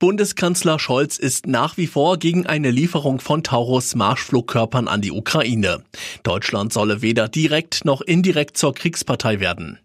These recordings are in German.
Bundeskanzler Scholz ist nach wie vor gegen eine Lieferung von Taurus Marschflugkörpern an die Ukraine. Deutschland solle weder direkt noch indirekt zur Kriegspartei werden.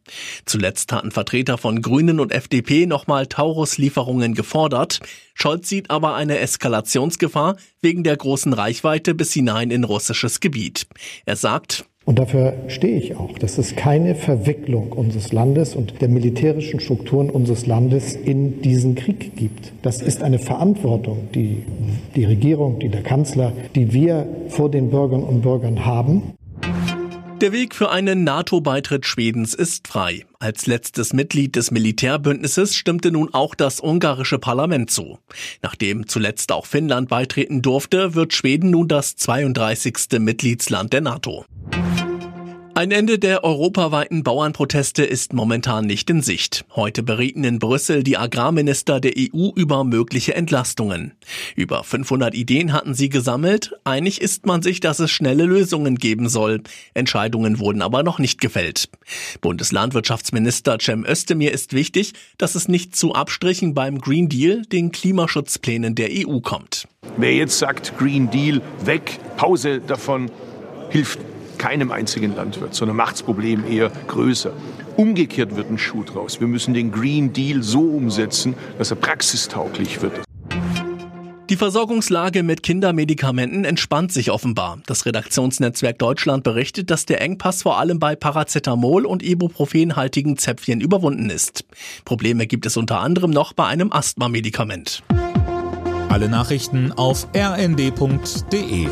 Zuletzt hatten Vertreter von Grünen und FDP nochmal Taurus-Lieferungen gefordert. Scholz sieht aber eine Eskalationsgefahr wegen der großen Reichweite bis hinein in russisches Gebiet. Er sagt, und dafür stehe ich auch, dass es keine Verwicklung unseres Landes und der militärischen Strukturen unseres Landes in diesen Krieg gibt. Das ist eine Verantwortung, die die Regierung, die der Kanzler, die wir vor den Bürgern und Bürgern haben. Der Weg für einen NATO-Beitritt Schwedens ist frei. Als letztes Mitglied des Militärbündnisses stimmte nun auch das ungarische Parlament zu. Nachdem zuletzt auch Finnland beitreten durfte, wird Schweden nun das 32. Mitgliedsland der NATO. Ein Ende der europaweiten Bauernproteste ist momentan nicht in Sicht. Heute berieten in Brüssel die Agrarminister der EU über mögliche Entlastungen. Über 500 Ideen hatten sie gesammelt. Einig ist man sich, dass es schnelle Lösungen geben soll. Entscheidungen wurden aber noch nicht gefällt. Bundeslandwirtschaftsminister Cem Özdemir ist wichtig, dass es nicht zu Abstrichen beim Green Deal, den Klimaschutzplänen der EU kommt. Wer jetzt sagt, Green Deal weg, Pause davon, hilft keinem einzigen Landwirt, sondern macht das Problem eher größer. Umgekehrt wird ein Schuh draus. Wir müssen den Green Deal so umsetzen, dass er praxistauglich wird. Die Versorgungslage mit Kindermedikamenten entspannt sich offenbar. Das Redaktionsnetzwerk Deutschland berichtet, dass der Engpass vor allem bei Paracetamol und Ibuprofenhaltigen Zäpfchen überwunden ist. Probleme gibt es unter anderem noch bei einem Asthma-Medikament. Alle Nachrichten auf rnd.de